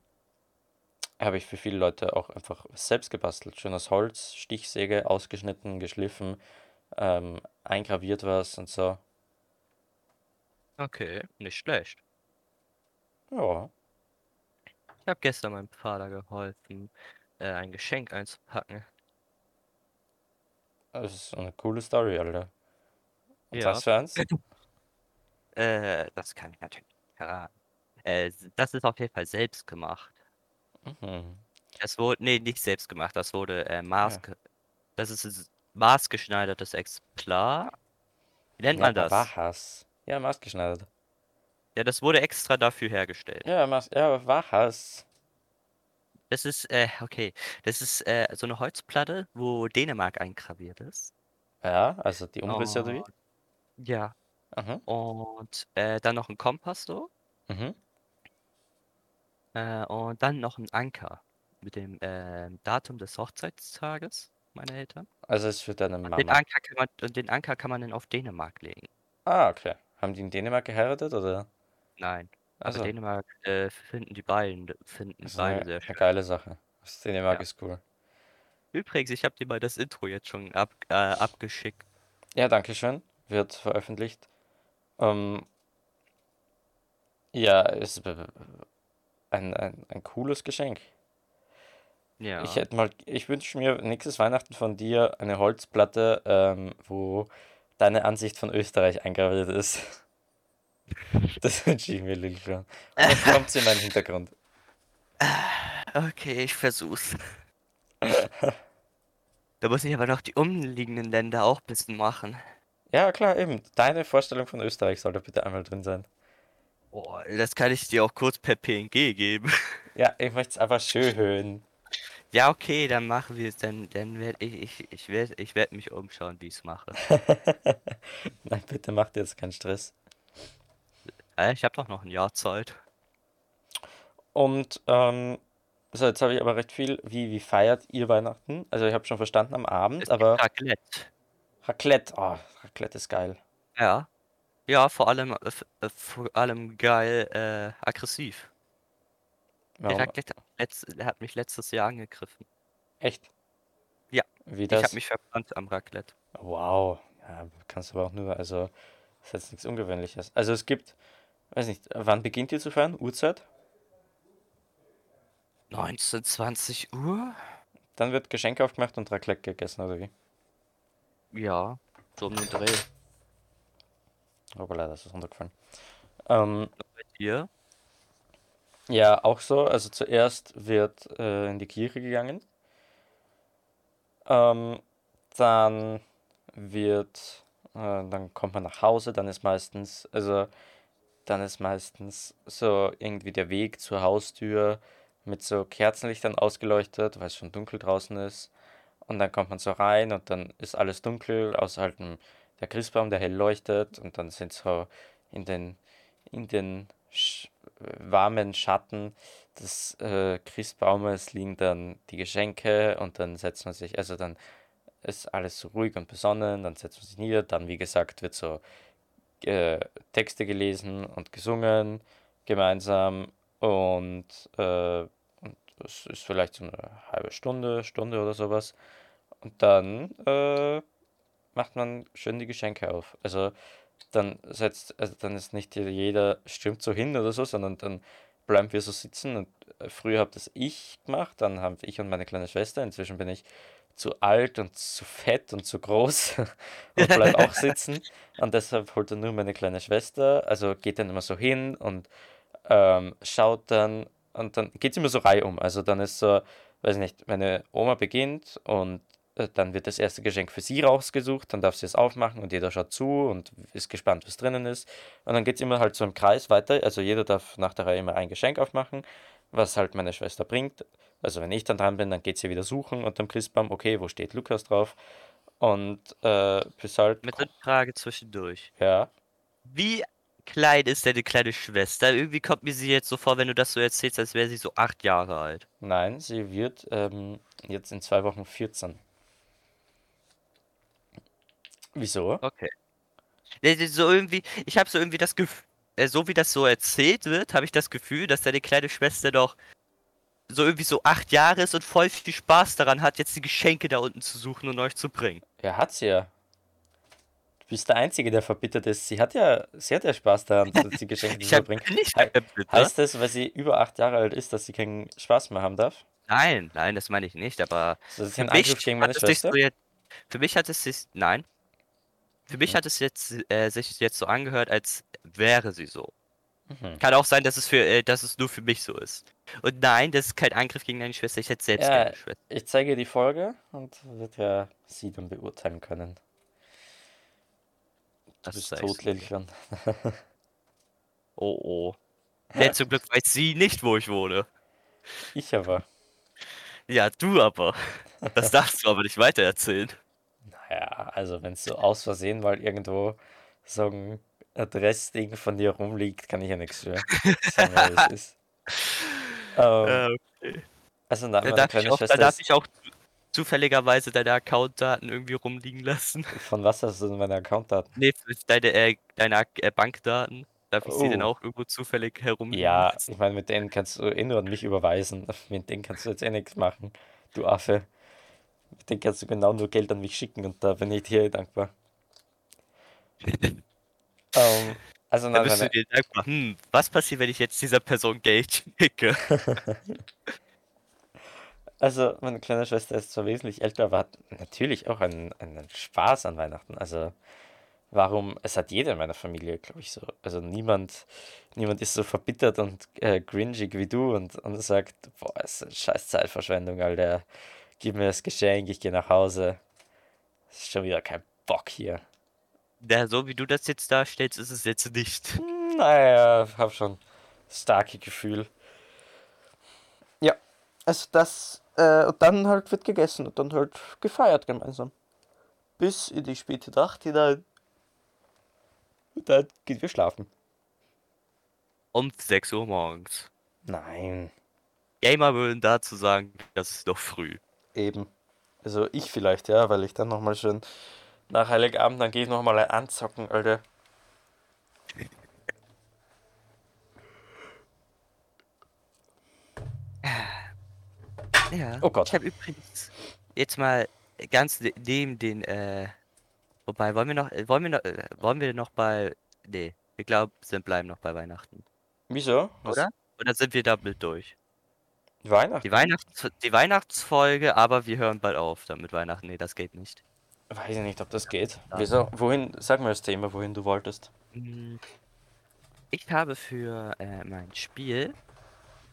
habe ich für viele Leute auch einfach selbst gebastelt. Schön aus Holz, Stichsäge, ausgeschnitten, geschliffen, ähm, eingraviert was und so. Okay, nicht schlecht. Ja. Ich habe gestern meinem Vater geholfen, äh, ein Geschenk einzupacken. Das ist eine coole Story, Alter. Und Ja. was für eins? Äh, das kann ich natürlich nicht verraten. Äh, das ist auf jeden Fall selbst gemacht. Mhm. Das wurde, nee, nicht selbst gemacht, das wurde äh, maßge... Das ist maßgeschneidertes Exemplar. Wie nennt man das? was? Ja, maßgeschneidert. Ja, das wurde extra dafür hergestellt. Ja, Mas ja, was? Das ist, äh, okay. Das ist äh, so eine Holzplatte, wo Dänemark eingraviert ist. Ja, also die Umrisse oder wie? Ja. Mhm. Und äh, dann noch ein Kompass so. Mhm. Äh, und dann noch ein Anker mit dem ähm, Datum des Hochzeitstages meiner Eltern. Also ist für deine Und den Mama. Anker kann man, den Anker kann man dann auf Dänemark legen. Ah, okay. Haben die in Dänemark geheiratet oder? Nein. Aber Also, Dänemark äh, finden die beiden, finden das beide eine, sehr schön. geile Sache. Das Dänemark Ja. ist cool. Übrigens, ich habe dir mal das Intro jetzt schon ab, äh, abgeschickt. Ja, danke schön. Wird veröffentlicht. Ähm, ja, ist äh, ein, ein, ein cooles Geschenk. Ja. Ich hätte mal, ich wünsche mir nächstes Weihnachten von dir eine Holzplatte, ähm, wo deine Ansicht von Österreich eingraviert ist. Das wünsche ich mir. Und dann kommt sie in meinen Hintergrund. Okay, ich versuch's. Da muss ich aber noch die umliegenden Länder auch ein bisschen machen. Ja, klar, eben. Deine Vorstellung von Österreich sollte bitte einmal drin sein. Boah, das kann ich dir auch kurz per PNG geben. Ja, ich möchte es einfach schön. Ja, okay, dann machen wir es. Dann, dann werde ich, ich, ich werde ich werd mich umschauen, wie ich es mache. Nein, bitte mach dir jetzt keinen Stress. Äh, ich habe doch noch ein Jahr Zeit. Und ähm, so, jetzt habe ich aber recht viel. Wie, wie feiert ihr Weihnachten? Also ich habe schon verstanden am Es Abend, gibt aber Raclette. Raclette, oh, Raclette ist geil. Ja. Ja, vor allem, äh, äh, vor allem geil, äh, aggressiv. Der? Raclette hat, letzt, der hat mich letztes Jahr angegriffen. Echt? Ja. Wie Ich habe das? mich verbrannt am Raclette. Wow. Ja, kannst aber auch nur, also ist jetzt nichts Ungewöhnliches. Also es gibt, weiß nicht, wann beginnt ihr zu feiern? Uhrzeit? 19, 20 Uhr? Dann wird Geschenk aufgemacht und Raclette gegessen, oder wie? Ja, so um den Dreh. Hoppala, das ist runtergefallen. Ähm, Bei dir? Ja, auch so. Also zuerst wird äh, in die Kirche gegangen. Ähm, dann wird, äh, dann kommt man nach Hause, dann ist meistens, also dann ist meistens so irgendwie der Weg zur Haustür mit so Kerzenlichtern ausgeleuchtet, weil es schon dunkel draußen ist. Und dann kommt man so rein und dann ist alles dunkel, außer halt der Christbaum, der hell leuchtet. Und dann sind so in den, in den sch warmen Schatten des äh, Christbaumes liegen dann die Geschenke und dann setzt man sich, also dann ist alles so ruhig und besonnen, dann setzt man sich nieder, dann wie gesagt wird so äh, Texte gelesen und gesungen gemeinsam und, äh, und es ist vielleicht so eine halbe Stunde, Stunde oder sowas. Und dann äh, macht man schön die Geschenke auf. Also dann setzt, also dann ist nicht jeder stürmt so hin oder so, sondern dann bleiben wir so sitzen und äh, früher habe das ich gemacht, dann haben ich und meine kleine Schwester, inzwischen bin ich zu alt und zu fett und zu groß und bleib auch sitzen. Und deshalb holt dann nur meine kleine Schwester, also geht dann immer so hin und ähm, schaut dann und dann geht es immer so reihum, also dann ist so, weiß nicht, meine Oma beginnt und dann wird das erste Geschenk für sie rausgesucht, dann darf sie es aufmachen und jeder schaut zu und ist gespannt, was drinnen ist. Und dann geht es immer halt so im Kreis weiter. Also jeder darf nach der Reihe immer ein Geschenk aufmachen, was halt meine Schwester bringt. Also wenn ich dann dran bin, dann geht sie wieder suchen unterm Christbaum, okay, wo steht Lukas drauf? Und äh, bis halt, Mit einer Frage zwischendurch. ja, Wie klein ist deine kleine Schwester? Irgendwie kommt mir sie jetzt so vor, wenn du das so erzählst, als wäre sie so acht Jahre alt. nein, sie wird ähm, jetzt in zwei Wochen 14. Wieso? Okay. So irgendwie, ich habe so irgendwie das Gefühl, äh, so wie das so erzählt wird, habe ich das Gefühl, dass deine kleine Schwester doch so irgendwie so acht Jahre ist und voll viel Spaß daran hat, jetzt die Geschenke da unten zu suchen und euch zu bringen. Ja, hat sie ja. bist der Einzige, der verbittert ist. Sie hat ja, sie hat ja Spaß daran, sie Geschenke hab überbringt. nicht Hei- verbittert. Heißt das, weil sie über acht Jahre alt ist, dass sie keinen Spaß mehr haben darf? Nein, nein, das meine ich nicht, aber Das ist für ein mich Angriff gegen hat meine Schwester? so jetzt, für mich hat es sich, nein, für mich hat es jetzt äh, sich jetzt so angehört, als wäre sie so. Mhm. Kann auch sein, dass es für, äh, dass es nur für mich so ist. Und nein, das ist kein Angriff gegen deine Schwester. Ich hätte selbst Ja, keine Schwester. Ich zeige die Folge und wird ja sie dann beurteilen können. Das sagst tot, du. Lilchan. Oh oh. Ja, zum Glück weiß sie nicht, wo ich wohne. Ich aber. Ja, du aber. Das darfst du aber nicht weitererzählen. Naja, also wenn es so aus Versehen mal irgendwo so ein Adressding von dir rumliegt, kann ich ja nichts für. Sagen es ist. Ähm, Äh, also nach da, darf ich auch, da darf ich auch zufälligerweise deine Accountdaten irgendwie rumliegen lassen. von was hast du denn meine Accountdaten? Nee, deine, äh, deine äh, Bankdaten. Darf ich sie denn Oh. auch irgendwo zufällig herumliegen Ja, lassen? ich meine, mit denen kannst du eh nur an mich überweisen. Mit denen kannst du jetzt eh nichts machen, du Affe. Denen kannst du genau nur Geld an mich schicken und da bin ich dir dankbar. Ähm, also Da nach bist du meiner, dir dankbar. Hm, was passiert, wenn ich jetzt dieser Person Geld schicke? also meine kleine Schwester ist zwar wesentlich älter, aber hat natürlich auch einen, einen Spaß an Weihnachten. Also warum, es hat jeder in meiner Familie, glaube ich, so. Also niemand, niemand ist so verbittert und äh, cringig wie du und, und sagt, boah, ist eine scheiß Zeitverschwendung, Alter. Gib mir das Geschenk, ich gehe nach Hause. Ist schon wieder kein Bock hier. Ja, so wie du das jetzt darstellst, ist es jetzt nicht. Naja, hab schon starke Gefühl. Ja, also das, äh, und dann halt wird gegessen und dann halt gefeiert gemeinsam. Bis in die späte Nacht hinein. Und dann gehen wir schlafen. Um 6 Uhr morgens. Nein, Gamer würden dazu sagen, das ist noch früh. Eben. Also ich vielleicht, ja, weil ich dann nochmal schön nach Heiligabend, dann gehe ich nochmal anzocken, Alter. Ja. Oh Gott. Ich habe übrigens jetzt mal ganz ne- neben den, äh, wobei, wollen wir noch, äh, wollen wir noch, äh, wollen wir noch bei, nee, wir glauben, sind bleiben noch bei Weihnachten, Wieso? Was? oder? Oder sind wir damit durch? Weihnachten? Die Weihnachts, die Weihnachtsfolge, aber wir hören bald auf damit Weihnachten. Nee, das geht nicht. Weiß ich nicht, ob das geht. Ja. Wieso? Wohin, sag mal das Thema, wohin du wolltest. Mm, Ich habe für äh, mein Spiel,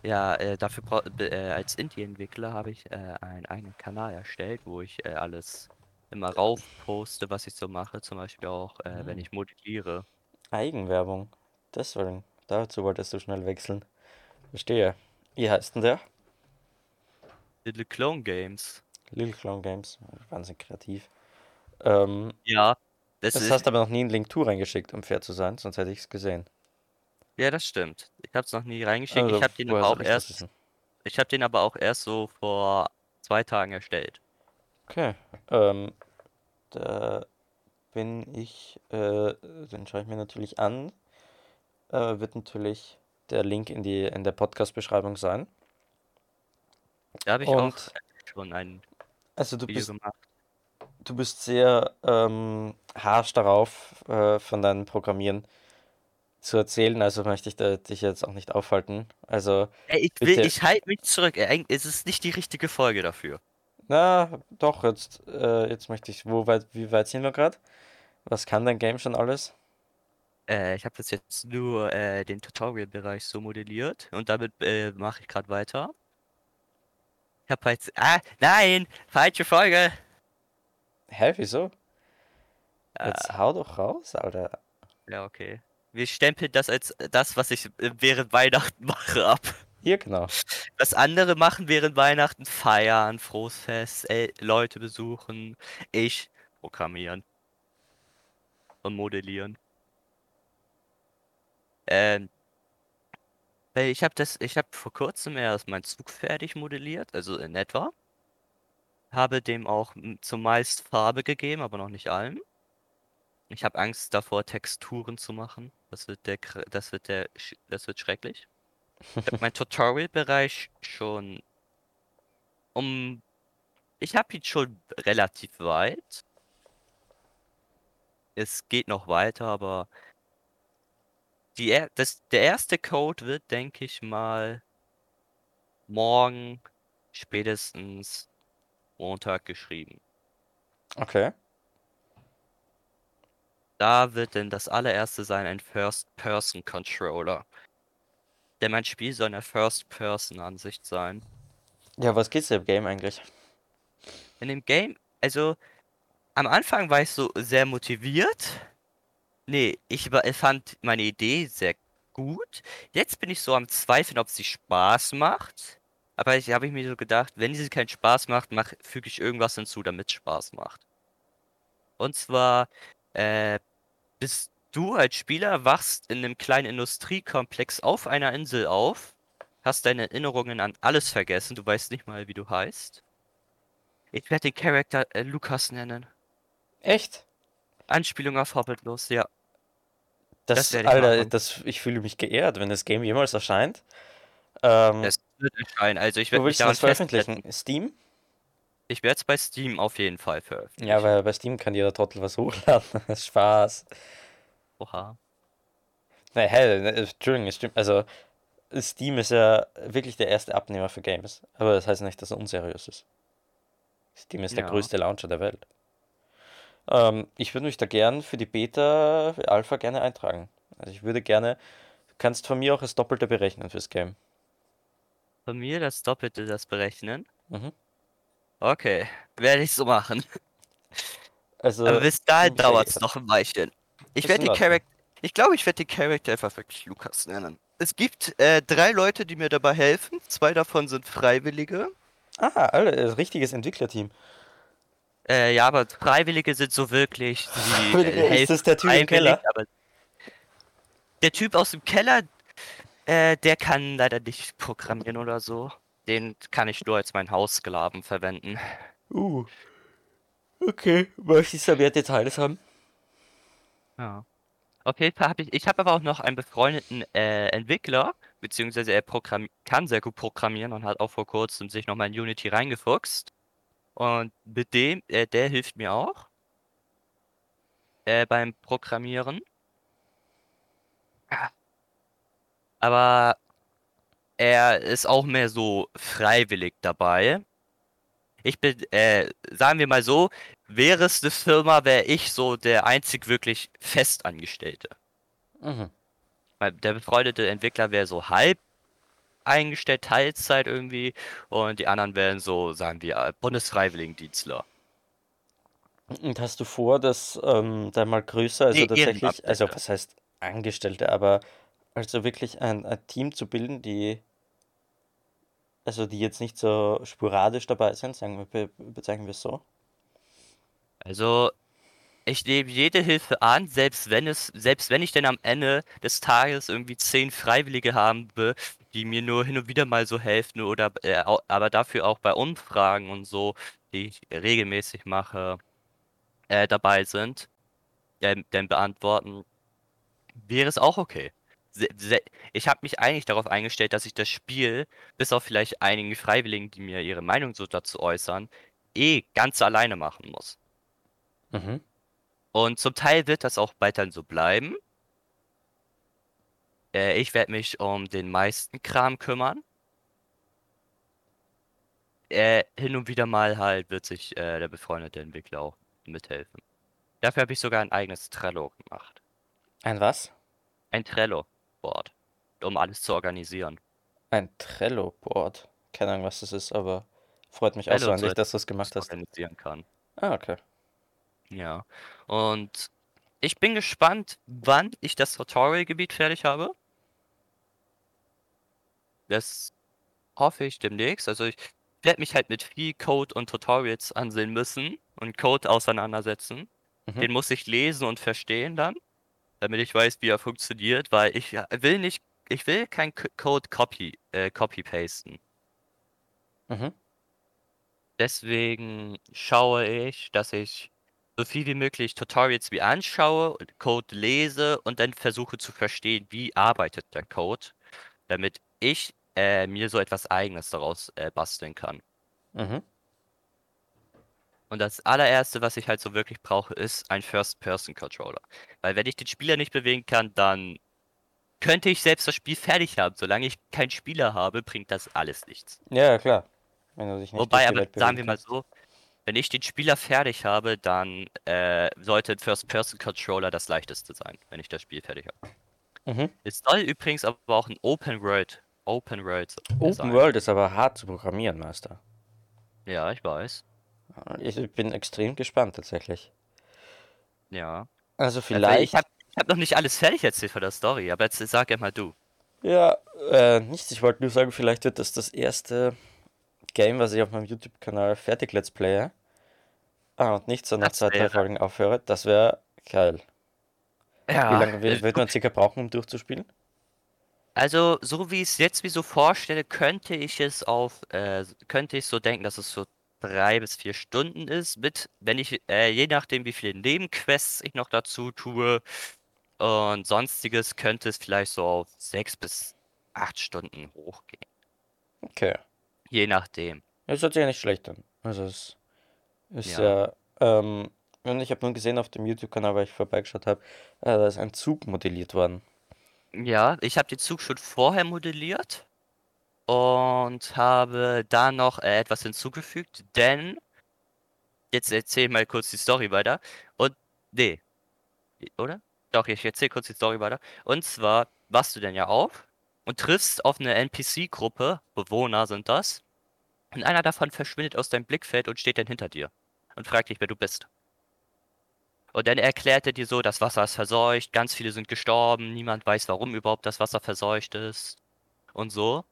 ja, äh, dafür äh, als Indie-Entwickler habe ich äh, einen eigenen Kanal erstellt, wo ich äh, alles immer rauf poste, was ich so mache. Zum Beispiel auch, äh, wenn ich modelliere. Eigenwerbung. Deswegen. Dazu wolltest du schnell wechseln. Verstehe. Wie heißt denn der? Little Clone Games. Little Clown Games. Wahnsinnig kreativ. Ähm, Ja, das das ist, hast aber noch nie einen Link to reingeschickt, um fair zu sein, sonst hätte ich es gesehen. ja, das stimmt. Ich habe es noch nie reingeschickt. Also, ich habe den aber auch ich erst, ich habe den aber auch erst so vor zwei Tagen erstellt. Okay. Ähm, da bin ich, äh, den schaue ich mir natürlich an. Äh, wird natürlich der Link in die in der Podcast-Beschreibung sein. Da habe ich auch Und schon ein also du Video bist gemacht. du bist sehr ähm, harsch darauf, äh, von deinem Programmieren zu erzählen, also möchte ich da, dich jetzt auch nicht aufhalten. Also, Ey, ich will, ich halte mich zurück. Es ist nicht die richtige Folge dafür. na, doch, jetzt, äh, jetzt möchte ich, wo weit, wie weit sind wir gerade? Was kann dein Game schon alles? Äh, ich habe das jetzt nur äh, den Tutorial-Bereich so modelliert und damit äh, mache ich gerade weiter. Ich habe jetzt. Ah, nein! Falsche Folge! Hä, wieso? Äh, Jetzt hau doch raus, Alter. ja, okay. Wir stempeln das als das, was ich äh, während Weihnachten mache, ab. Hier, genau. Was andere machen während Weihnachten, feiern, frohes Fest, äh, Leute besuchen, ich programmieren und modellieren. Ähm, weil ich habe das, ich habe vor kurzem erst meinen Zug fertig modelliert, also in etwa. Habe dem auch m- zumeist Farbe gegeben, aber noch nicht allem. Ich habe Angst davor, Texturen zu machen. Das wird der, das wird der, das wird schrecklich. Ich habe meinen Tutorial-Bereich schon um. Ich habe ihn schon relativ weit. es geht noch weiter, aber die, das, der erste Code wird, denke ich mal, morgen spätestens Montag geschrieben. Okay. Da wird denn das allererste sein ein First-Person-Controller. Denn mein Spiel soll eine First-Person-Ansicht sein. Ja, was geht's im Game eigentlich? In dem Game, also am Anfang war ich so sehr motiviert. Nee, ich fand meine Idee sehr gut. Jetzt bin ich so am Zweifeln, ob sie Spaß macht. Aber ich habe ich mir so gedacht, wenn sie keinen Spaß macht, mach, füge ich irgendwas hinzu, damit es Spaß macht. Und zwar, äh, bist du als Spieler wachst in einem kleinen Industriekomplex auf einer Insel auf, hast deine Erinnerungen an alles vergessen, du weißt nicht mal, wie du heißt. Ich werde den Charakter äh, Lukas nennen. Echt? Anspielung auf Hobbitlos, ja. Das, Das Alter, das, ich fühle mich geehrt, wenn das Game jemals erscheint. Ähm, Es wird erscheinen, also ich werde mich daran das veröffentlichen? festhalten. Steam? Ich werde es bei Steam auf jeden Fall veröffentlichen. Ja, weil bei Steam kann jeder Trottel was hochladen. Spaß. Oha. Nein, hell, ne, Entschuldigung, es stimmt. Also, Steam ist ja wirklich der erste Abnehmer für Games. Aber das heißt nicht, dass er unseriös ist. Steam ist der Ja. größte Launcher der Welt. Ähm, ich würde mich da gern für die Beta, für Alpha gerne eintragen. Also ich würde gerne, du kannst von mir auch das Doppelte berechnen fürs Game. Von mir das Doppelte das berechnen. Mhm. Okay, werde ich so machen. Also, Aber bis dahin dauert es noch ein Weilchen. Ich werde Ordnung. Charakter. Ich glaube, ich werde den Charakter einfach wirklich Lukas nennen. Es gibt äh, drei Leute, die mir dabei helfen. Zwei davon sind Freiwillige. Ah, Alter, ein richtiges Entwicklerteam. Äh, ja, aber Freiwillige sind so wirklich. Die äh, ist das der Typ im Keller? Aber der Typ aus dem Keller, äh, der kann leider nicht programmieren oder so. Den kann ich nur als meinen Haussklaven verwenden. Uh. Okay. Möchtest du mehr Details haben? Ja. Auf jeden Fall habe ich, ich habe aber auch noch einen befreundeten äh, Entwickler, beziehungsweise er kann sehr gut programmieren und hat auch vor kurzem sich nochmal in Unity reingefuchst. Und mit dem, äh, der hilft mir auch äh, beim Programmieren. Aber er ist auch mehr so freiwillig dabei. Ich bin, äh, sagen wir mal so, wäre es eine Firma, wäre ich so der einzig wirklich Festangestellte. Mhm. Der befreundete Entwickler wäre so halb eingestellt, Teilzeit irgendwie, und die anderen wären so, sagen wir, Bundesfreiwilligendienstler. Und hast du vor, das ähm, dann mal größer, also Nee, tatsächlich, also was heißt Angestellte, aber also wirklich ein, ein Team zu bilden, die, also die jetzt nicht so sporadisch dabei sind, sagen wir, be bezeichnen wir es so. Also, ich nehme jede Hilfe an, selbst wenn es, selbst wenn ich denn am Ende des Tages irgendwie zehn Freiwillige habe, die mir nur hin und wieder mal so helfen oder äh, aber dafür auch bei Umfragen und so, die ich regelmäßig mache, äh, dabei sind, äh, denn beantworten, wäre es auch okay. Ich habe mich eigentlich darauf eingestellt, dass ich das Spiel, bis auf vielleicht einigen Freiwilligen, die mir ihre Meinung so dazu äußern, eh ganz alleine machen muss. Mhm. Und zum Teil wird das auch weiterhin so bleiben. Äh, ich werde mich um den meisten Kram kümmern. Äh, hin und wieder mal halt wird sich äh, der befreundete Entwickler auch mithelfen. Dafür habe ich sogar ein eigenes Trello gemacht. Ein was? Ein Trello-Board, um alles zu organisieren. Ein Trello-Board. Keine Ahnung, was das ist, aber freut mich Trello außerordentlich, so dass du es gemacht hast. organisieren kann. Ah, okay. Ja. Und ich bin gespannt, wann ich das Tutorial-Gebiet fertig habe. Das hoffe ich demnächst. Also ich werde mich halt mit viel Code und Tutorials ansehen müssen und Code auseinandersetzen. Mhm. Den muss ich lesen und verstehen dann, damit ich weiß, wie er funktioniert, weil ich will nicht, ich will kein Code copy, äh, copy pasten. Mhm. Deswegen schaue ich, dass ich so viel wie möglich Tutorials wie anschaue, Code lese und dann versuche zu verstehen, wie arbeitet der Code, damit ich äh, mir so etwas Eigenes daraus äh, basteln kann. Mhm. Und das allererste, was ich halt so wirklich brauche, ist ein First-Person-Controller. Weil wenn ich den Spieler nicht bewegen kann, dann könnte ich selbst das Spiel fertig haben. Solange ich keinen Spieler habe, bringt das alles nichts. Ja, klar. Wobei, aber sagen wir mal so, wenn ich den Spieler fertig habe, dann äh, sollte ein First-Person-Controller das leichteste sein, wenn ich das Spiel fertig habe. Mhm. Es soll übrigens aber auch ein Open World, Open World Open sein. World ist aber hart zu programmieren, Master. Ja, ich weiß. Ich bin extrem gespannt tatsächlich. Ja. Also Also vielleicht. ich habe hab noch nicht alles fertig erzählt von der Story, aber jetzt sag mal du. Ja, äh, nichts. Ich wollte nur sagen, vielleicht wird das das erste Game, was ich auf meinem YouTube-Kanal fertig Let's Playe. Ah, und nicht so nach Das zwei, drei Folgen aufhöre. Das wäre geil. Ja. Wie lange wird, wird man circa brauchen, um durchzuspielen? Also, so wie ich es jetzt mir so vorstelle, könnte ich es auf, äh, könnte ich so denken, dass es so drei bis vier Stunden ist, mit, wenn ich, äh, je nachdem, wie viele Nebenquests ich noch dazu tue und sonstiges, könnte es vielleicht so auf sechs bis acht Stunden hochgehen. Okay. Je nachdem. Das hört sich ja nicht schlecht an. Also es ist Ja. ja, ähm, und ich habe nur gesehen auf dem YouTube-Kanal, weil ich vorbeigeschaut habe, äh, da ist ein Zug modelliert worden. Ja, ich habe den Zug schon vorher modelliert und habe da noch äh, etwas hinzugefügt, denn jetzt erzähl ich mal kurz die Story weiter. Und nee, oder? Doch, ich erzähle kurz die Story weiter. Und zwar wachst du denn ja auf und triffst auf eine NPC-Gruppe, Bewohner sind das, und einer davon verschwindet aus deinem Blickfeld und steht dann hinter dir und fragt dich, wer du bist. Und dann erklärt er dir so, das Wasser ist verseucht, ganz viele sind gestorben, niemand weiß, warum überhaupt das Wasser verseucht ist und so.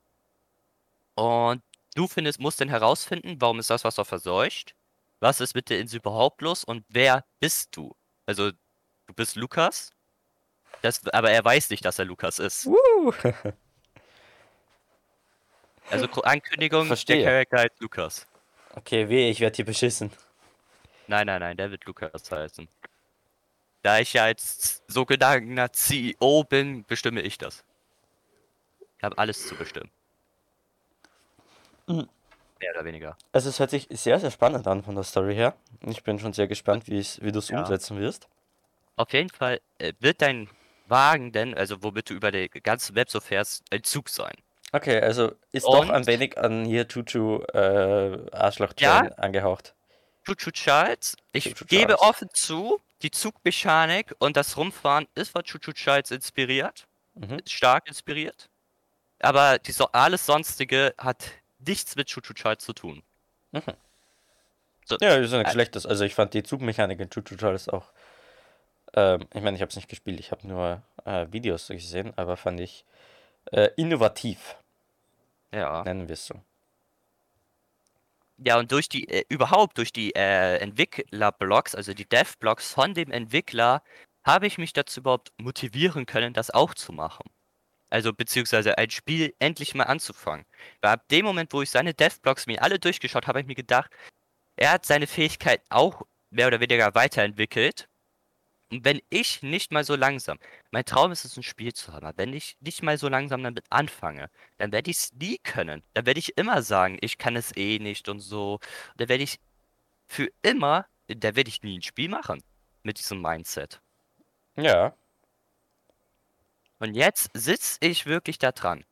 Und du findest, musst dann herausfinden, warum ist das Wasser verseucht, was ist mit der Insel überhaupt los und wer bist du? Also, du bist Lukas, das, aber er weiß nicht, dass er Lukas ist. Also Ankündigung, Verstehe. der Charakter heißt Lukas. Okay, weh, ich werde hier beschissen. Nein, nein, nein, der wird Lukas heißen. Da ich ja als sogenannter CEO bin, bestimme ich das. Ich habe alles zu bestimmen. Mhm. Mehr oder weniger. Also es hört sich sehr, sehr spannend an von der Story her. Ich bin schon sehr gespannt, wie wie du es Ja. umsetzen wirst. Auf jeden Fall äh, wird dein Wagen denn, also womit du über die ganze Web so fährst, ein Zug sein. Okay, also ist doch Und- ein wenig an hier Chuchu äh, Arschloch Ja. Angehaucht. Chuchu Charles, ich Chuchu gebe Charles. offen zu, die Zugmechanik und das Rumfahren ist von Chuchu Charles inspiriert. Mhm. stark inspiriert. Aber die alles sonstige hat nichts mit Chuchu Charles zu tun. Mhm. So, Ja, ist ja nichts Äh, Schlechtes. Also ich fand die Zugmechanik in Chuchu Charles auch. Ähm, ich meine, ich habe es nicht gespielt, ich habe nur äh, Videos gesehen, aber fand ich äh, innovativ, ja. nennen wir es so. Ja, und durch die, äh, überhaupt durch die äh, Entwickler-Blogs, also die Dev-Blogs von dem Entwickler, habe ich mich dazu überhaupt motivieren können, das auch zu machen. Also, beziehungsweise ein Spiel endlich mal anzufangen. Weil ab dem Moment, wo ich seine Dev-Blogs mir alle durchgeschaut habe, habe ich mir gedacht, er hat seine Fähigkeit auch mehr oder weniger weiterentwickelt. Und wenn ich nicht mal so langsam, mein Traum ist es, ein Spiel zu haben, aber wenn ich nicht mal so langsam damit anfange, dann werde ich es nie können. Dann werde ich immer sagen, ich kann es eh nicht und so. Dann werde ich für immer, da werde ich nie ein Spiel machen mit diesem Mindset. Ja, Und jetzt sitze ich wirklich da dran.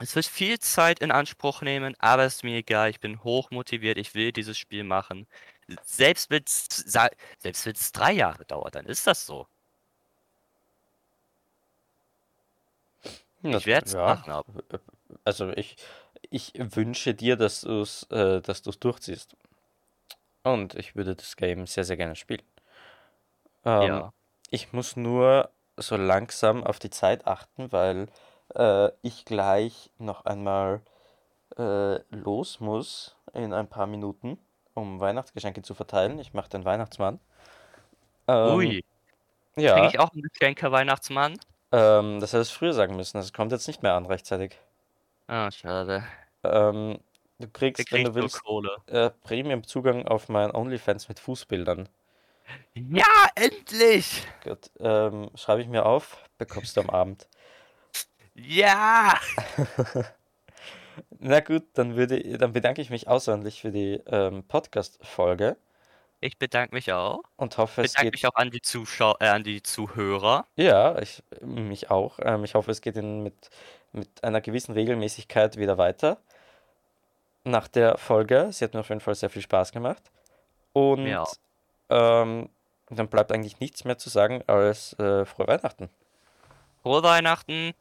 Es wird viel Zeit in Anspruch nehmen, aber ist mir egal. Ich bin hoch motiviert. Ich will dieses Spiel machen. Selbst wenn es selbst wenn's drei Jahre dauert, dann ist das so. Ich werde es ja. machen. Aber Also ich, ich wünsche dir, dass du es äh, dass du's durchziehst. Und ich würde das Game sehr, sehr gerne spielen. Ähm, ja. Ich muss nur so langsam auf die Zeit achten, weil äh, ich gleich noch einmal äh, los muss in ein paar Minuten, um Weihnachtsgeschenke zu verteilen. Ich mache den Weihnachtsmann. Ähm, Ui, kriege ja, ich auch ein Geschenke, Weihnachtsmann? ähm, das hätte ich früher sagen müssen. Das kommt jetzt nicht mehr an rechtzeitig. Ah, schade. Ähm, du kriegst, wenn du willst, äh, Premium-Zugang auf mein OnlyFans mit Fußbildern. Ja, endlich! Gut, ähm, schreibe ich mir auf, bekommst du am Abend. Ja! Na gut, dann würde dann bedanke ich mich außerordentlich für die ähm, Podcast-Folge Ich bedanke mich auch. und hoffe, es Bedanke geht. mich auch an die Zuschau äh, an die Zuhörer. Ja, ich mich auch. Ähm, ich hoffe, es geht Ihnen mit, mit einer gewissen Regelmäßigkeit wieder weiter. Nach der Folge. Sie hat mir auf jeden Fall sehr viel Spaß gemacht. Und Ja. ähm, dann bleibt eigentlich nichts mehr zu sagen als äh, frohe Weihnachten. Frohe Weihnachten.